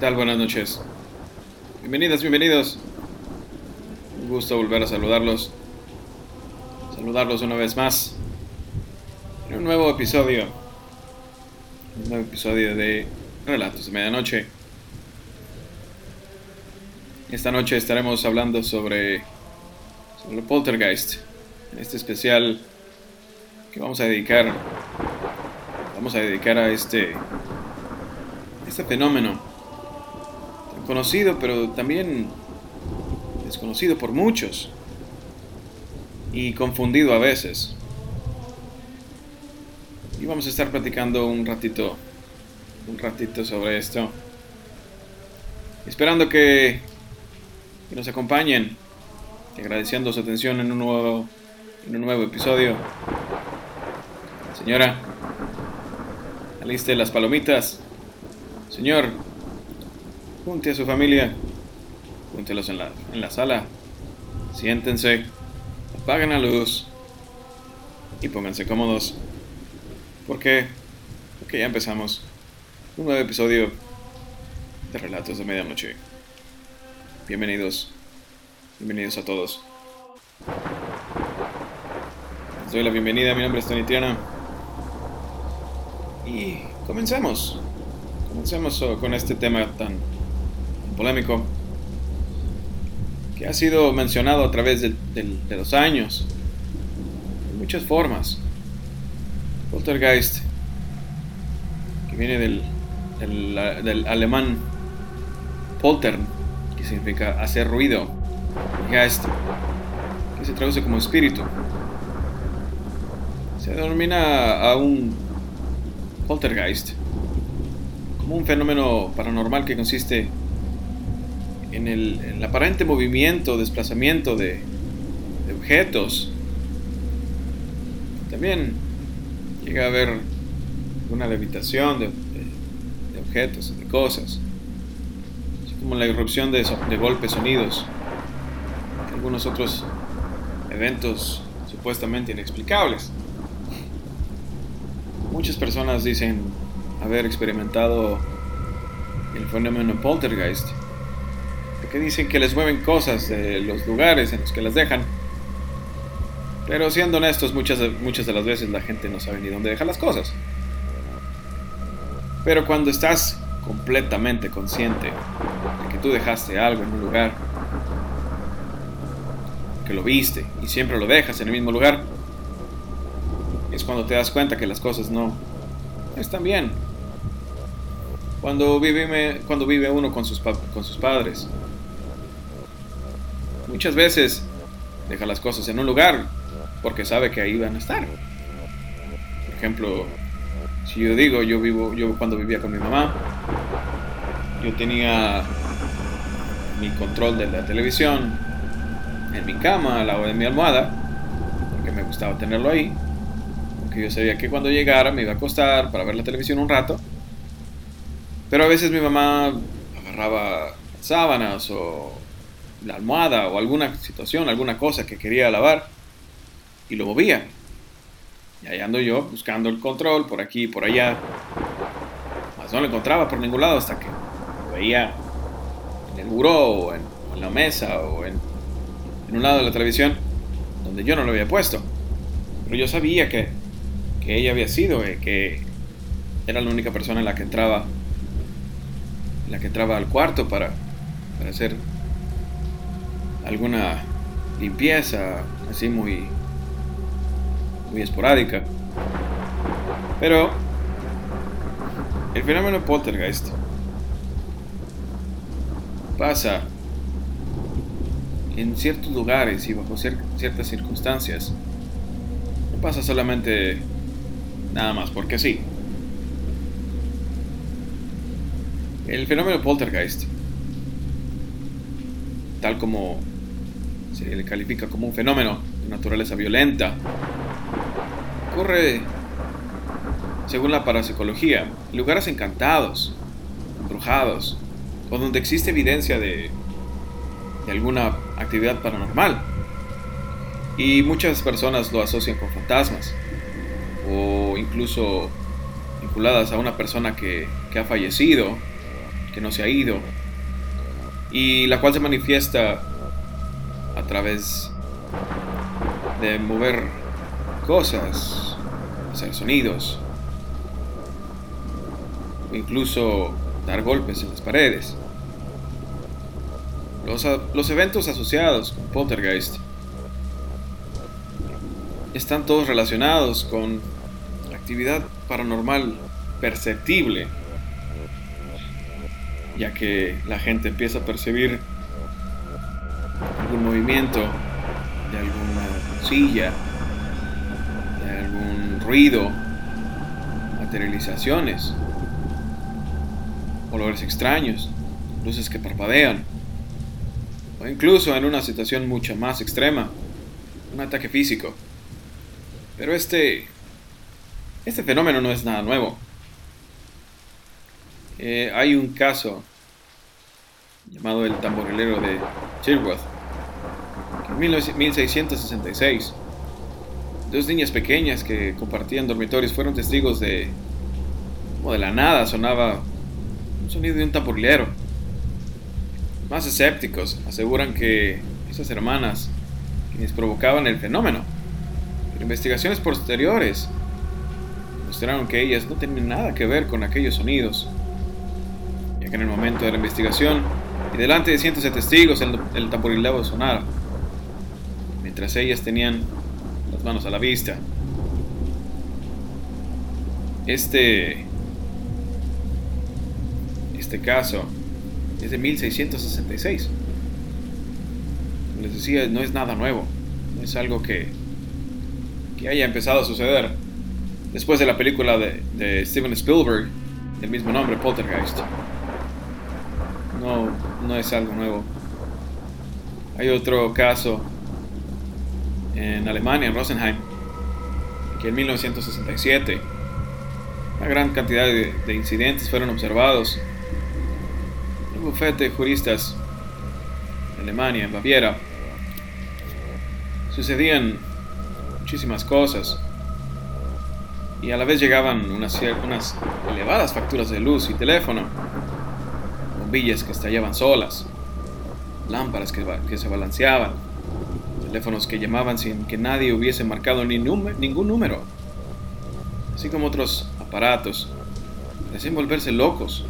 tal? Buenas noches. Bienvenidas, bienvenidos. Un gusto volver a saludarlos. Saludarlos una vez más. En un nuevo episodio. Un nuevo episodio de Relatos de Medianoche. Esta noche estaremos hablando sobre, sobre Poltergeist. Este especial que vamos a dedicar vamos a dedicar a este este fenómeno conocido pero también desconocido por muchos y confundido a veces. Y vamos a estar platicando un ratito un ratito sobre esto. Esperando que, nos acompañen agradeciendo su atención en un nuevo en un nuevo episodio. Señora, aliste las palomitas. Señor, junte a su familia. Júntelos en la, en la sala. Siéntense, apaguen la luz y pónganse cómodos. ¿Por qué? Porque ya empezamos un nuevo episodio de Relatos de Medianoche. Bienvenidos, bienvenidos a todos. Les doy la bienvenida, mi nombre es Tony Tiana. Y comencemos. Comencemos oh, con este tema tan polémico que ha sido mencionado a través de, los años, de muchas formas. Poltergeist, que viene del, del, del alemán poltern, que significa hacer ruido, Geist, que se traduce como espíritu. Se denomina a un poltergeist como un fenómeno paranormal que consiste en el, en el aparente movimiento, desplazamiento de, objetos. También llega a haber una levitación de, de- de objetos, de cosas, así como la irrupción de, de golpes, sonidos, algunos otros eventos supuestamente inexplicables. Muchas personas dicen haber experimentado el fenómeno poltergeist, porque dicen que les mueven cosas de los lugares en los que las dejan. Pero siendo honestos, muchas, muchas de las veces la gente no sabe ni dónde deja las cosas. Pero cuando estás completamente consciente de que tú dejaste algo en un lugar, que lo viste y siempre lo dejas en el mismo lugar, es cuando te das cuenta que las cosas no están bien. Cuando vive, cuando vive uno con sus, con sus padres, muchas veces deja las cosas en un lugar porque sabe que ahí van a estar. Por ejemplo, si yo digo, yo vivo, yo cuando vivía con mi mamá, yo tenía mi control de la televisión en mi cama, al lado de mi almohada, porque me gustaba tenerlo ahí. Porque yo sabía que cuando llegara me iba a acostar para ver la televisión un rato. Pero a veces mi mamá agarraba sábanas o la almohada o alguna situación, alguna cosa que quería lavar y lo movía. Y ahí ando yo buscando el control por aquí y por allá. Mas no lo encontraba por ningún lado hasta que lo veía en el buró o en, la mesa o en, un lado de la televisión donde yo no lo había puesto. Pero yo sabía que, que ella había sido, eh, que era la única persona en la que entraba, en la que entraba al cuarto para, para hacer alguna limpieza, así muy, muy esporádica. Pero el fenómeno poltergeist pasa en ciertos lugares y bajo cier- ciertas circunstancias. No pasa solamente nada más porque sí. El fenómeno poltergeist, tal como se le califica como un fenómeno de naturaleza violenta, ocurre, según la parapsicología, en lugares encantados, embrujados, o donde existe evidencia de, de alguna actividad paranormal. Y muchas personas lo asocian con fantasmas, o incluso vinculadas a una persona que, que ha fallecido que no se ha ido y la cual se manifiesta través de mover cosas, hacer sonidos, o incluso dar golpes en las paredes. Los eventos asociados con Poltergeist están todos relacionados con actividad paranormal perceptible, ya que la gente empieza a percibir algún movimiento de alguna silla, de algún ruido, materializaciones, olores extraños, luces que parpadean, o incluso en una situación mucho más extrema, un ataque físico. Pero este, este fenómeno no es nada nuevo. Eh, hay un caso llamado el tamborilero de Chilworth, 1666, dos niñas pequeñas que compartían dormitorios fueron testigos de como de la nada sonaba un sonido de un tamborilero. Más escépticos aseguran que esas hermanas quienes provocaban el fenómeno investigaciones posteriores mostraron que ellas no tenían nada que ver con aquellos sonidos, ya que en el momento de la investigación y delante de cientos de testigos el, el tamborileo sonara, mientras ellas tenían las manos a la vista. Este, este caso es de 1666. Como les decía, no es nada nuevo, no es algo que que haya empezado a suceder después de la película de, Steven Spielberg del mismo nombre, Poltergeist. No, no es algo nuevo. Hay otro caso en Alemania, en Rosenheim, que en 1967 una gran cantidad de, de incidentes fueron observados. Un bufete de juristas en Alemania, en Baviera, sucedían muchísimas cosas. Y a la vez llegaban unas, unas elevadas facturas de luz y teléfono, bombillas que estallaban solas, lámparas que, que se balanceaban, teléfonos que llamaban sin que nadie hubiese marcado ni ningún número, así como otros aparatos, parecían volverse locos.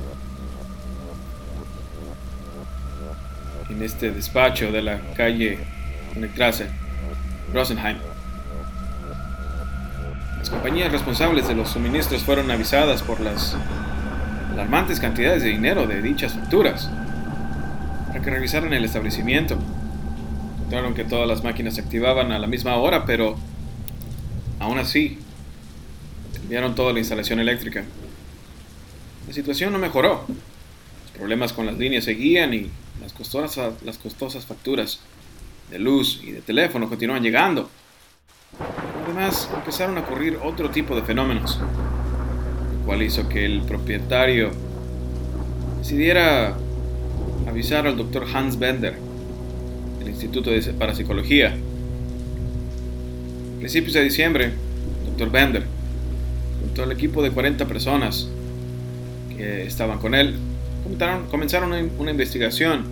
En este despacho de la calle Conectrase, Rosenheim, las compañías responsables de los suministros fueron avisadas por las alarmantes cantidades de dinero de dichas facturas para que revisaran el establecimiento. Encontraron que todas las máquinas se activaban a la misma hora, pero aún así cambiaron toda la instalación eléctrica. La situación no mejoró. Los problemas con las líneas seguían y las costosas, las costosas facturas de luz y de teléfono continuaban llegando. Además, empezaron a ocurrir otro tipo de fenómenos, lo cual hizo que el propietario decidiera avisar al doctor Hans Bender del Instituto de Parapsicología. Principios de diciembre, el doctor Bender, junto al equipo de 40 personas que estaban con él, comenzaron una investigación.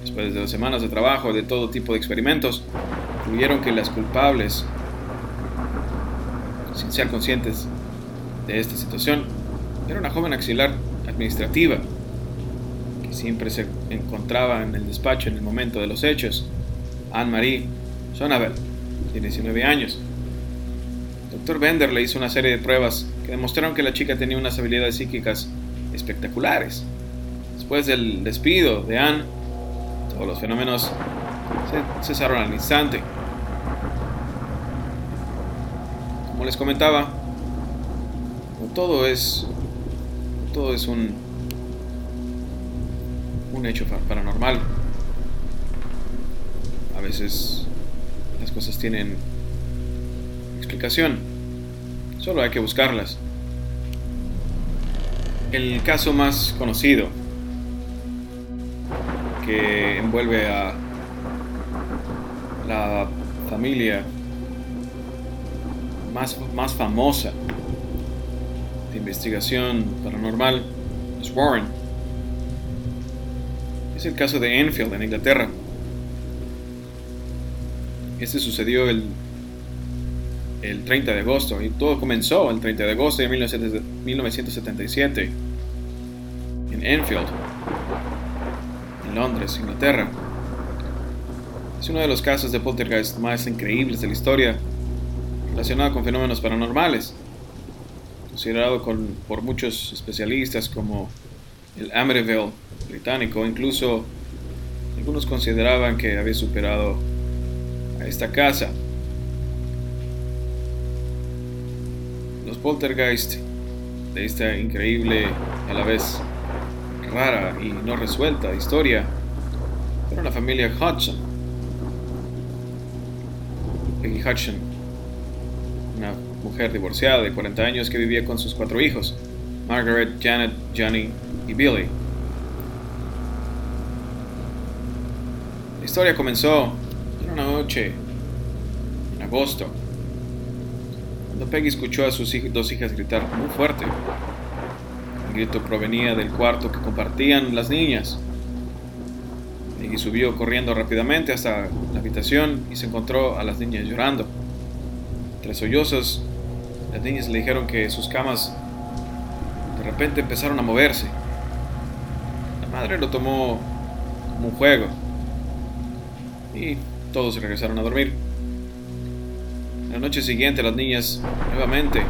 Después de dos semanas de trabajo de todo tipo de experimentos, concluyeron que las culpables sin ser conscientes de esta situación, era una joven auxiliar administrativa siempre se encontraba en el despacho en el momento de los hechos, Anne-Marie Sonabel, de 19 años. El doctor Bender le hizo una serie de pruebas que demostraron que la chica tenía unas habilidades psíquicas espectaculares. Después del despido de Anne, todos los fenómenos se cesaron al instante. les comentaba, todo es, todo es un, hecho paranormal. A veces las cosas tienen explicación, solo hay que buscarlas. El caso más conocido que envuelve a la familia más, famosa de investigación paranormal es Warren, Es el caso de Enfield, en Inglaterra. Este sucedió el, el 30 de agosto y todo comenzó el 30 de agosto de 1977 en Enfield, en Londres, Inglaterra. Es uno de los casos de poltergeist más increíbles de la historia relacionado con fenómenos paranormales, considerado por muchos especialistas como el Amityville británico, incluso algunos consideraban que había superado a esta casa. Los poltergeist de esta increíble, a la vez rara y no resuelta historia, fueron la familia Hudson. Peggy Hudson, una mujer divorciada de 40 años que vivía con sus cuatro hijos, Margaret, Janet, Johnny y Billy. La historia comenzó en una noche, en agosto, cuando Peggy escuchó a sus dos hijas gritar muy fuerte. El grito provenía del cuarto que compartían las niñas. Peggy subió corriendo rápidamente hasta la habitación y se encontró a las niñas llorando. Tres sollozos, las niñas le dijeron que sus camas repente empezaron a moverse madre lo tomó como un juego. Y todos regresaron a dormir. La noche siguiente las niñas nuevamente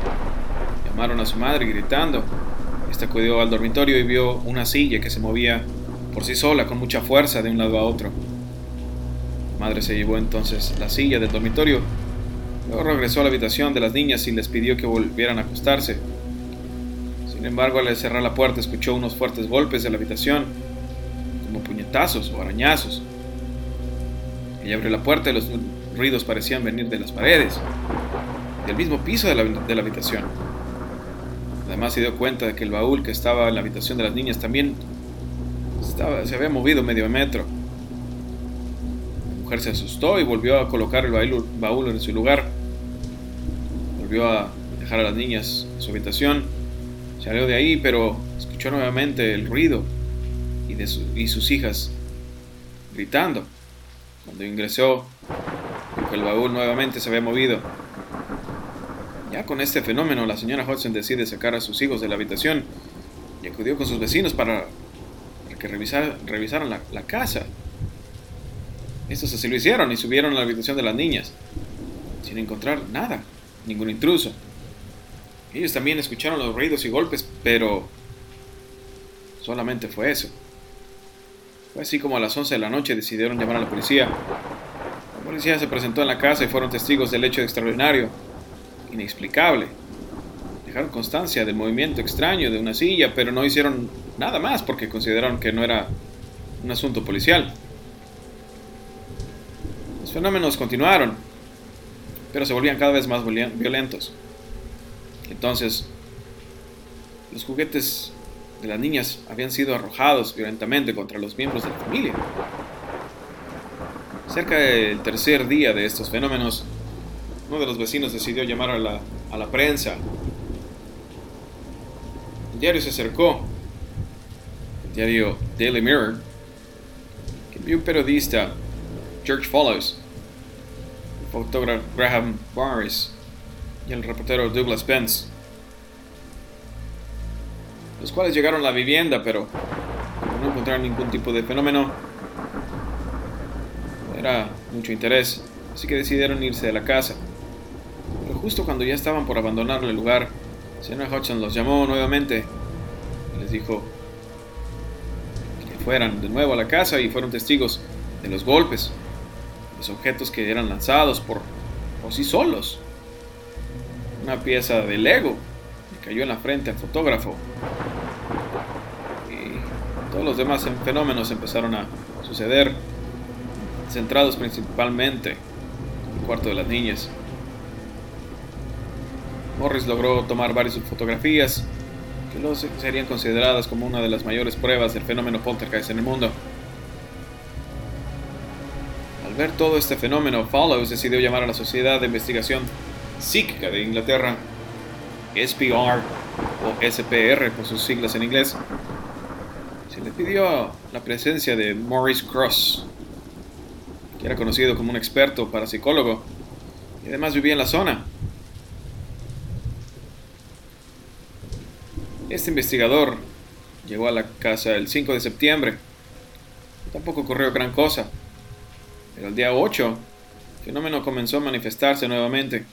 llamaron a su madre gritando. Esta acudió al dormitorio y vio una silla que se movía por sí sola con mucha fuerza de un lado a otro. La madre se llevó entonces la silla del dormitorio. Luego regresó a la habitación de las niñas y les pidió que volvieran a acostarse. Sin embargo, al cerrar la puerta escuchó unos fuertes golpes en la habitación, como puñetazos o arañazos. Ella abrió la puerta y los ruidos parecían venir de las paredes, del mismo piso de la, de la habitación. Además se dio cuenta de que el baúl que estaba en la habitación de las niñas también estaba, se había movido medio metro. La mujer se asustó y volvió a colocar el baúl en su lugar. Volvió a dejar a las niñas en su habitación Salió de ahí, pero escuchó nuevamente el ruido y, de y sus hijas gritando. Cuando ingresó, el baúl nuevamente se había movido. Ya con este fenómeno, la señora Hudson decide sacar a sus hijos de la habitación y acudió con sus vecinos para, que revisaran la, la casa. Estos así lo hicieron y subieron a la habitación de las niñas, sin encontrar nada, ningún intruso. Ellos también escucharon los ruidos y golpes, pero solamente fue eso. Fue así como a las 11 de la noche decidieron llamar a la policía. La policía se presentó en la casa y fueron testigos del hecho extraordinario, inexplicable. Dejaron constancia del movimiento extraño de una silla, pero no hicieron nada más porque consideraron que no era un asunto policial. Los fenómenos continuaron, pero se volvían cada vez más violentos. Entonces, los juguetes de las niñas habían sido arrojados violentamente contra los miembros de la familia. Cerca del tercer día de estos fenómenos, uno de los vecinos decidió llamar a la, a la prensa. El diario se acercó, el diario Daily Mirror, que envió un periodista, George Follows, el fotógrafo Graham Barris, y el reportero Douglas Pence, los cuales llegaron a la vivienda, pero no encontraron ningún tipo de fenómeno, era mucho interés, así que decidieron irse de la casa. Pero justo cuando ya estaban por abandonar el lugar, señora Hudson los llamó nuevamente y les dijo que fueran de nuevo a la casa y fueron testigos de los golpes, los objetos que eran lanzados por, por sí solos una pieza de Lego le cayó en la frente al fotógrafo. Y todos los demás fenómenos empezaron a suceder, centrados principalmente en el cuarto de las niñas. Morris logró tomar varias fotografías que luego serían consideradas como una de las mayores pruebas del fenómeno poltergeist en el mundo. Al ver todo este fenómeno, Follows decidió llamar a la Sociedad de Investigación psíquica de Inglaterra, SPR o SPR por sus siglas en inglés, se le pidió la presencia de Maurice Cross, que era conocido como un experto parapsicólogo y además vivía en la zona. Este investigador llegó a la casa el 5 de septiembre. Tampoco ocurrió gran cosa. Pero el día 8, el fenómeno comenzó a manifestarse nuevamente.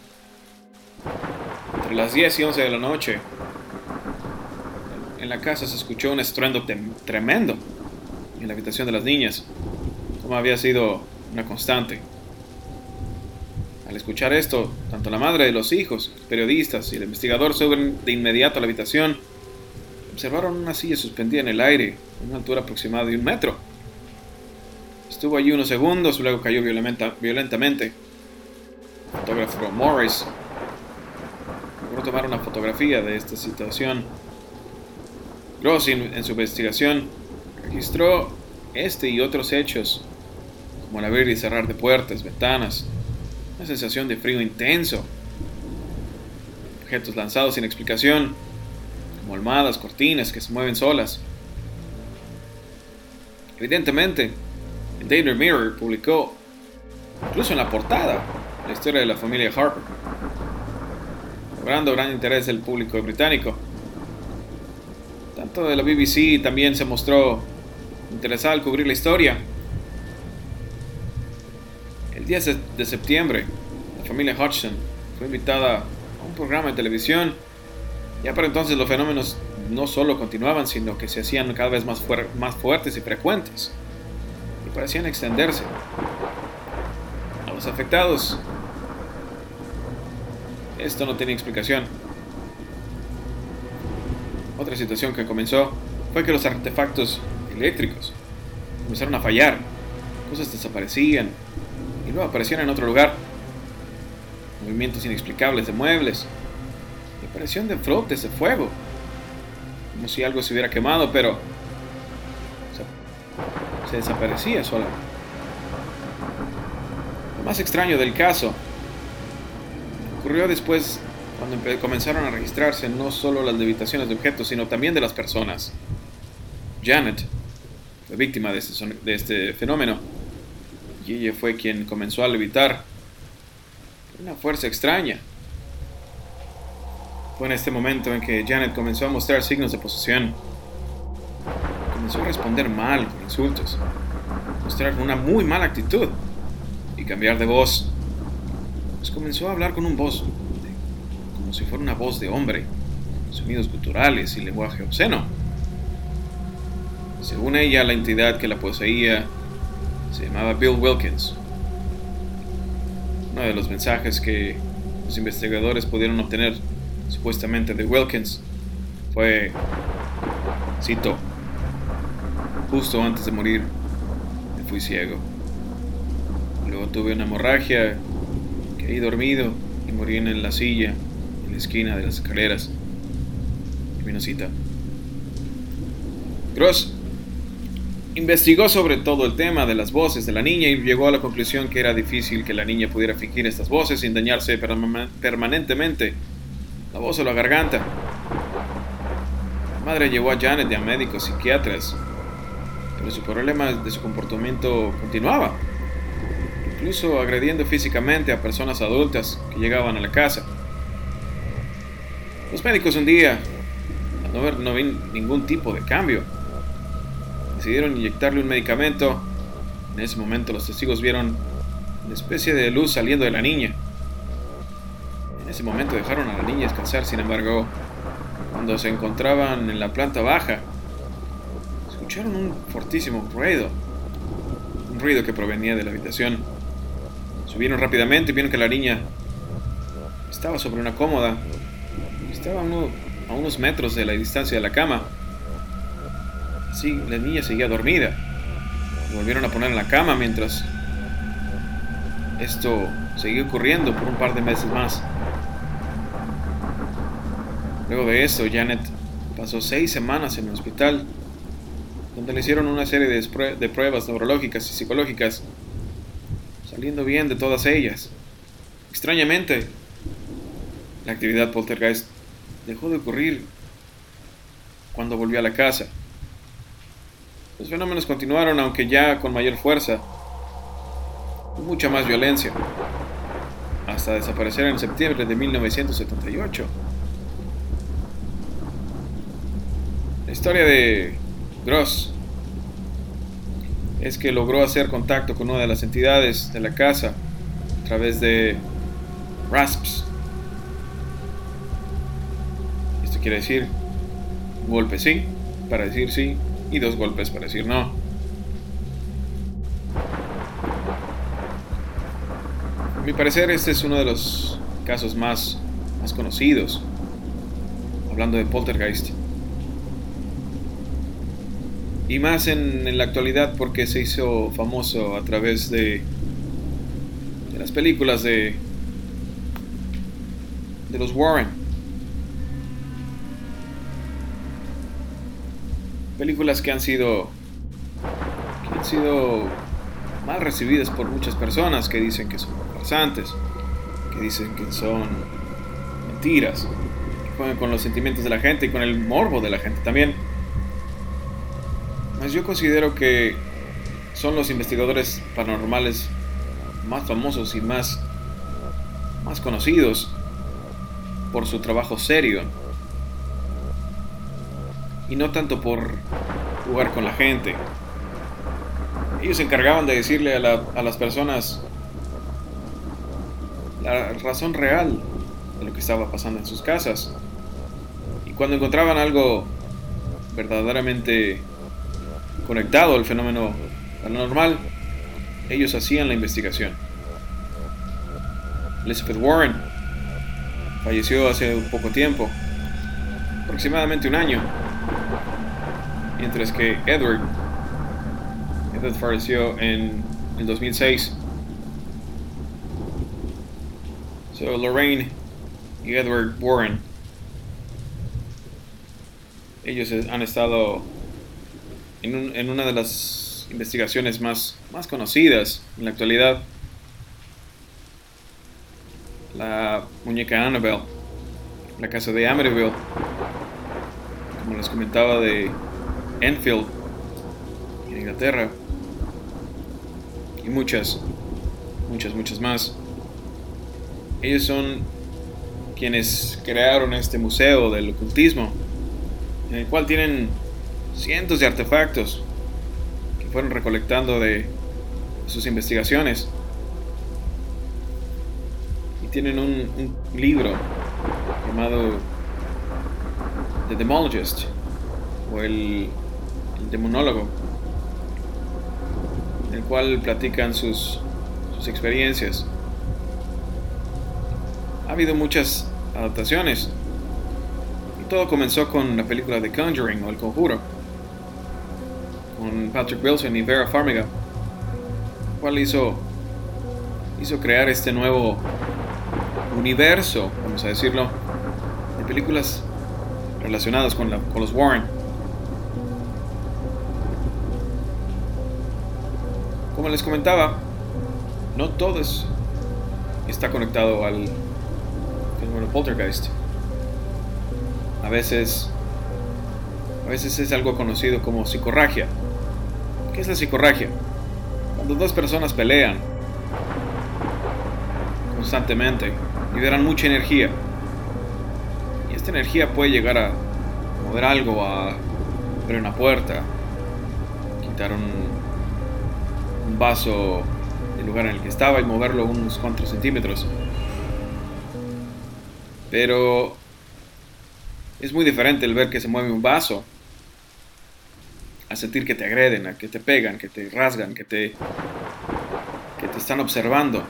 Entre las 10 y 11 de la noche, en la casa se escuchó un estruendo tremendo en la habitación de las niñas, como había sido una constante. Al escuchar esto, tanto la madre de los hijos, periodistas y el investigador suben de inmediato a la habitación. Observaron una silla suspendida en el aire, a una altura aproximada de un metro. Estuvo allí unos segundos, luego cayó violentamente. El fotógrafo Morris tomar una fotografía de esta situación. Gross, en su investigación, registró este y otros hechos, como el abrir y cerrar de puertas, ventanas, una sensación de frío intenso, objetos lanzados sin explicación, como almohadas, cortinas que se mueven solas. Evidentemente, el Daily Mirror publicó, incluso en la portada, la historia de la familia Harper, logrando gran interés del público británico. Tanto de la BBC también se mostró interesada al cubrir la historia. El 10 de septiembre, la familia Hodgson fue invitada a un programa de televisión ya para entonces los fenómenos no solo continuaban, sino que se hacían cada vez más fuertes y frecuentes, y parecían extenderse. A los afectados, esto no tenía explicación. Otra situación que comenzó fue que los artefactos eléctricos comenzaron a fallar, cosas desaparecían y luego aparecían en otro lugar. Movimientos inexplicables de muebles, Aparición de frotes de fuego. Como si algo se hubiera quemado, pero se, desaparecía solo. Lo más extraño del caso ocurrió después cuando comenzaron a registrarse no solo las levitaciones de objetos, sino también de las personas. Janet fue víctima de este, este fenómeno y ella fue quien comenzó a levitar. Una fuerza extraña fue en este momento en que Janet comenzó a mostrar signos de posesión. Comenzó a responder mal con insultos, mostrar una muy mala actitud y cambiar de voz. Pues comenzó a hablar con un voz como si fuera una voz de hombre, sonidos culturales y lenguaje obsceno. Según ella, la entidad que la poseía se llamaba Bill Wilkins. Uno de los mensajes que los investigadores pudieron obtener supuestamente de Wilkins, fue, cito, justo antes de morir me fui ciego. Luego tuve una hemorragia, caí dormido y morí en la silla, en la esquina de las escaleras. Y vino cita. Gross investigó sobre todo el tema de las voces de la niña y llegó a la conclusión que era difícil que la niña pudiera fingir estas voces sin dañarse permanentemente la voz o la garganta. La madre llevó a Janet a médicos psiquiatras, pero su problema de su comportamiento continuaba, incluso agrediendo físicamente a personas adultas que llegaban a la casa. Los médicos un día, al no ver no ningún tipo de cambio, decidieron inyectarle un medicamento. En ese momento los testigos vieron una especie de luz saliendo de la niña. En ese momento dejaron a la niña descansar, sin embargo, cuando se encontraban en la planta baja, escucharon un fortísimo ruido, un ruido que provenía de la habitación. Subieron rápidamente y vieron que la niña estaba sobre una cómoda, estaba a, unos metros de la distancia de la cama. Sí, la niña seguía dormida. volvieron a poner en la cama mientras esto seguía ocurriendo por un par de meses más. Luego de eso, Janet pasó seis semanas en el hospital, donde le hicieron una serie de, pruebas neurológicas y psicológicas, saliendo bien de todas ellas. Extrañamente, la actividad poltergeist dejó de ocurrir cuando volvió a la casa. los fenómenos continuaron, aunque ya con mayor fuerza, con mucha más violencia, hasta desaparecer en septiembre de 1978. La historia de Gross es que logró hacer contacto con una de las entidades de la casa a través de RASPs. Esto quiere decir un golpe sí para decir sí y dos golpes para decir no. A mi parecer este es uno de los casos más, más conocidos, hablando de poltergeist. Y más en, en, la actualidad porque se hizo famoso a través de, de las películas de, de los Warren. Películas que han sido que han sido mal recibidas por muchas personas que dicen que son farsantes, que dicen que son mentiras, que juegan con los sentimientos de la gente y con el morbo de la gente también. Mas yo considero que son los investigadores paranormales más famosos y más, más conocidos por su trabajo serio. Y no tanto por jugar con la gente. Ellos se encargaban de decirle a, la, a las personas la razón real de lo que estaba pasando en sus casas. Y cuando encontraban algo verdaderamente conectado al fenómeno paranormal, ellos hacían la investigación. Elizabeth Warren falleció hace poco tiempo, aproximadamente un año, mientras que Edward, Edward falleció en el 2006. So Lorraine y Edward Warren, ellos han estado en, un, en una de las investigaciones más, más conocidas en la actualidad la muñeca Annabelle, la casa de Amityville, como les comentaba de Enfield, en Inglaterra, y muchas, muchas, muchas más. Ellos son quienes crearon este museo del ocultismo, en el cual tienen cientos de artefactos que fueron recolectando de sus investigaciones. Tienen un, libro llamado The Demologist o el, demonólogo, en el cual platican sus, sus experiencias. Ha habido muchas adaptaciones. Y todo comenzó con la película The Conjuring o El Conjuro. con Patrick Wilson y Vera Farmiga, cual hizo hizo crear este nuevo universo, vamos a decirlo, de películas relacionadas con, con los Warren. Como les comentaba, no todo está conectado al fenómeno poltergeist. A veces, a veces es algo conocido como psicorragia. ¿Qué es la psicorragia? Cuando dos personas pelean constantemente liberan mucha energía. Y esta energía puede llegar a mover algo, a abrir una puerta, quitar un, un vaso del lugar en el que estaba y moverlo unos cuantos centímetros. Pero es muy diferente el ver que se mueve un vaso a sentir que te agreden, a que te pegan, que te rasgan, que te, que te están observando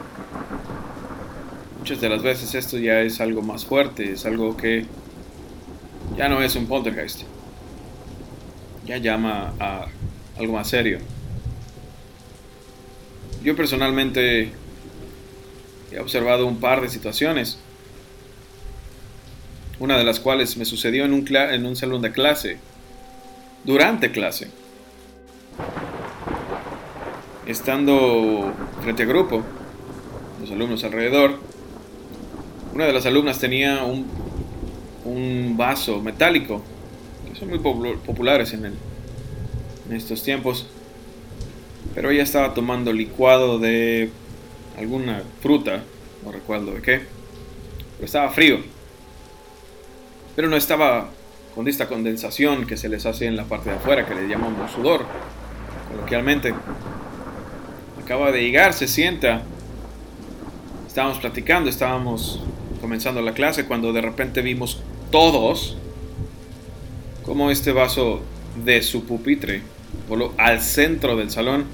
muchas de las veces esto ya es algo más fuerte, es algo que ya no es un poltergeist. Ya llama a algo más serio. Yo personalmente he observado un par de situaciones, una de las cuales me sucedió en un, en un salón de clase, durante clase, estando frente a grupo, los alumnos alrededor, una de las alumnas tenía un, un vaso metálico, que son muy populares en el, en estos tiempos. Pero ella estaba tomando licuado de alguna fruta, no recuerdo de qué. Pero estaba frío. Pero no estaba con esta condensación que se les hace en la parte de afuera, que le llamamos sudor, coloquialmente. Acaba de llegar, se sienta. Estábamos platicando, estábamos comenzando la clase cuando de repente vimos todos como este vaso de su pupitre voló al centro del salón,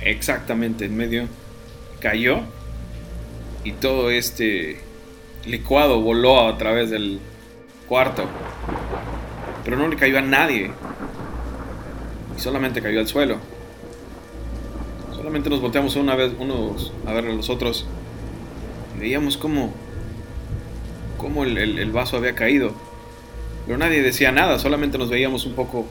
exactamente en medio, cayó y todo este licuado voló a través del cuarto. Pero no le cayó a nadie. Y solamente cayó al suelo. Solamente nos volteamos una vez unos a ver a los otros. Y veíamos cómo, cómo el, el vaso había caído. Pero nadie decía nada, solamente nos veíamos un poco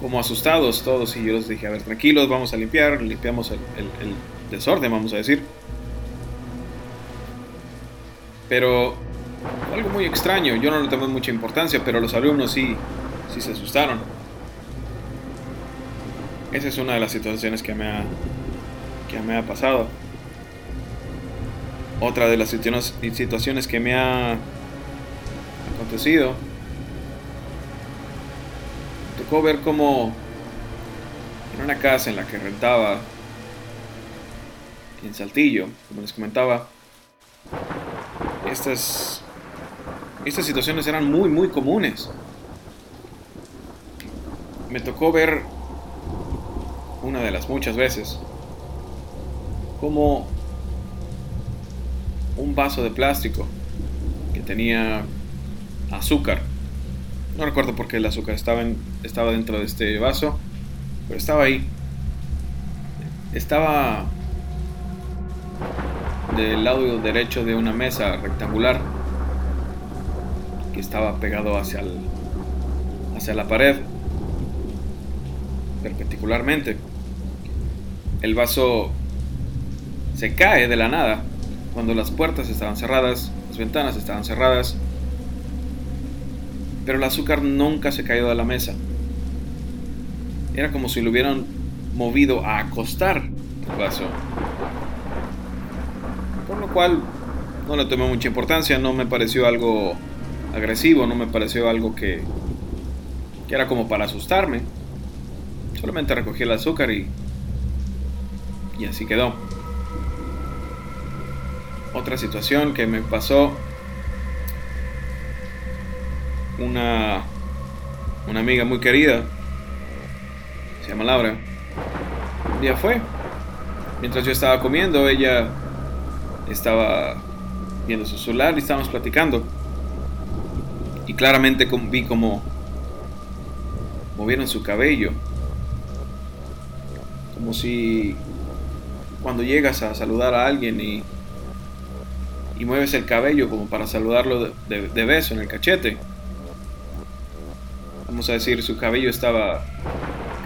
como asustados todos y yo les dije, a ver, tranquilos, vamos a limpiar, limpiamos el, desorden, vamos a decir. Pero algo muy extraño, yo no le tomé mucha importancia, pero los alumnos sí, sí se asustaron. Esa es una de las situaciones que me ha, que me ha pasado. Otra de las situaciones que me ha acontecido tocó ver cómo en una casa en la que rentaba en Saltillo, como les comentaba, estas, estas situaciones eran muy, muy comunes. Me tocó ver una de las muchas veces como un vaso de plástico que tenía azúcar no recuerdo por qué el azúcar estaba, estaba dentro de este vaso, pero estaba ahí. Estaba del lado derecho de una mesa rectangular que estaba pegado hacia, el, hacia la pared perpendicularmente. El vaso se cae de la nada cuando las puertas estaban cerradas, las ventanas estaban cerradas pero el azúcar nunca se cayó de la mesa. Era como si lo hubieran movido a acostar el vaso. Por lo cual no le tomé mucha importancia, no me pareció algo agresivo, no me pareció algo que, que era como para asustarme. Solamente recogí el azúcar y, y así quedó. Otra situación que me pasó una, una amiga muy querida, se llama Laura, un día fue. Mientras yo estaba comiendo, ella estaba viendo su celular y estábamos platicando. Y claramente vi como movieron su cabello. Como si cuando llegas a saludar a alguien y, y mueves el cabello como para saludarlo de beso en el cachete vamos a decir, su cabello estaba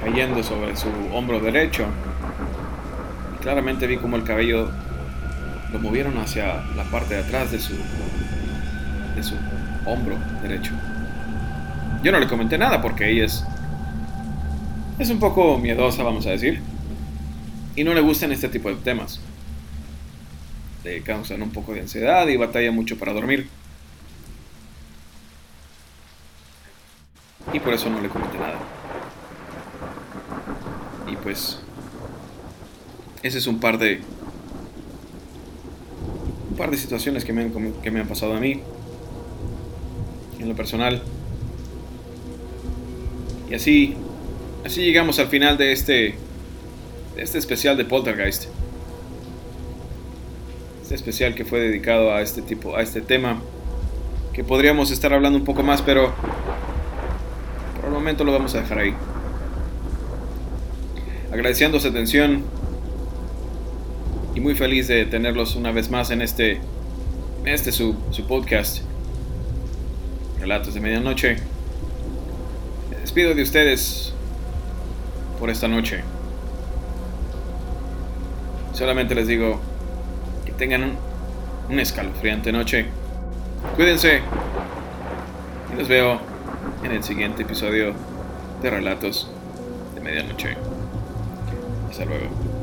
cayendo sobre su hombro derecho. Y claramente vi como el cabello lo movieron hacia la parte de atrás de su, de su hombro derecho. Yo no le comenté nada porque ella es, es un poco miedosa, vamos a decir. Y no le gustan este tipo de temas. Le causan un poco de ansiedad y batalla mucho para dormir. Y por eso no le comenté nada. Y pues... Ese es un par de... Un par de situaciones que me han, que me han pasado a mí. En lo personal. Y así... Así llegamos al final de este... De este especial de Poltergeist. Este especial que fue dedicado a este tipo... A este tema. Que podríamos estar hablando un poco más, pero momento lo vamos a dejar ahí. Agradeciendo su atención y muy feliz de tenerlos una vez más en este, en este su, su podcast, Relatos de Medianoche. Me despido de ustedes por esta noche. Solamente les digo que tengan un, escalofriante noche. Cuídense y los veo en el siguiente episodio de Relatos de Medianoche. Hasta luego.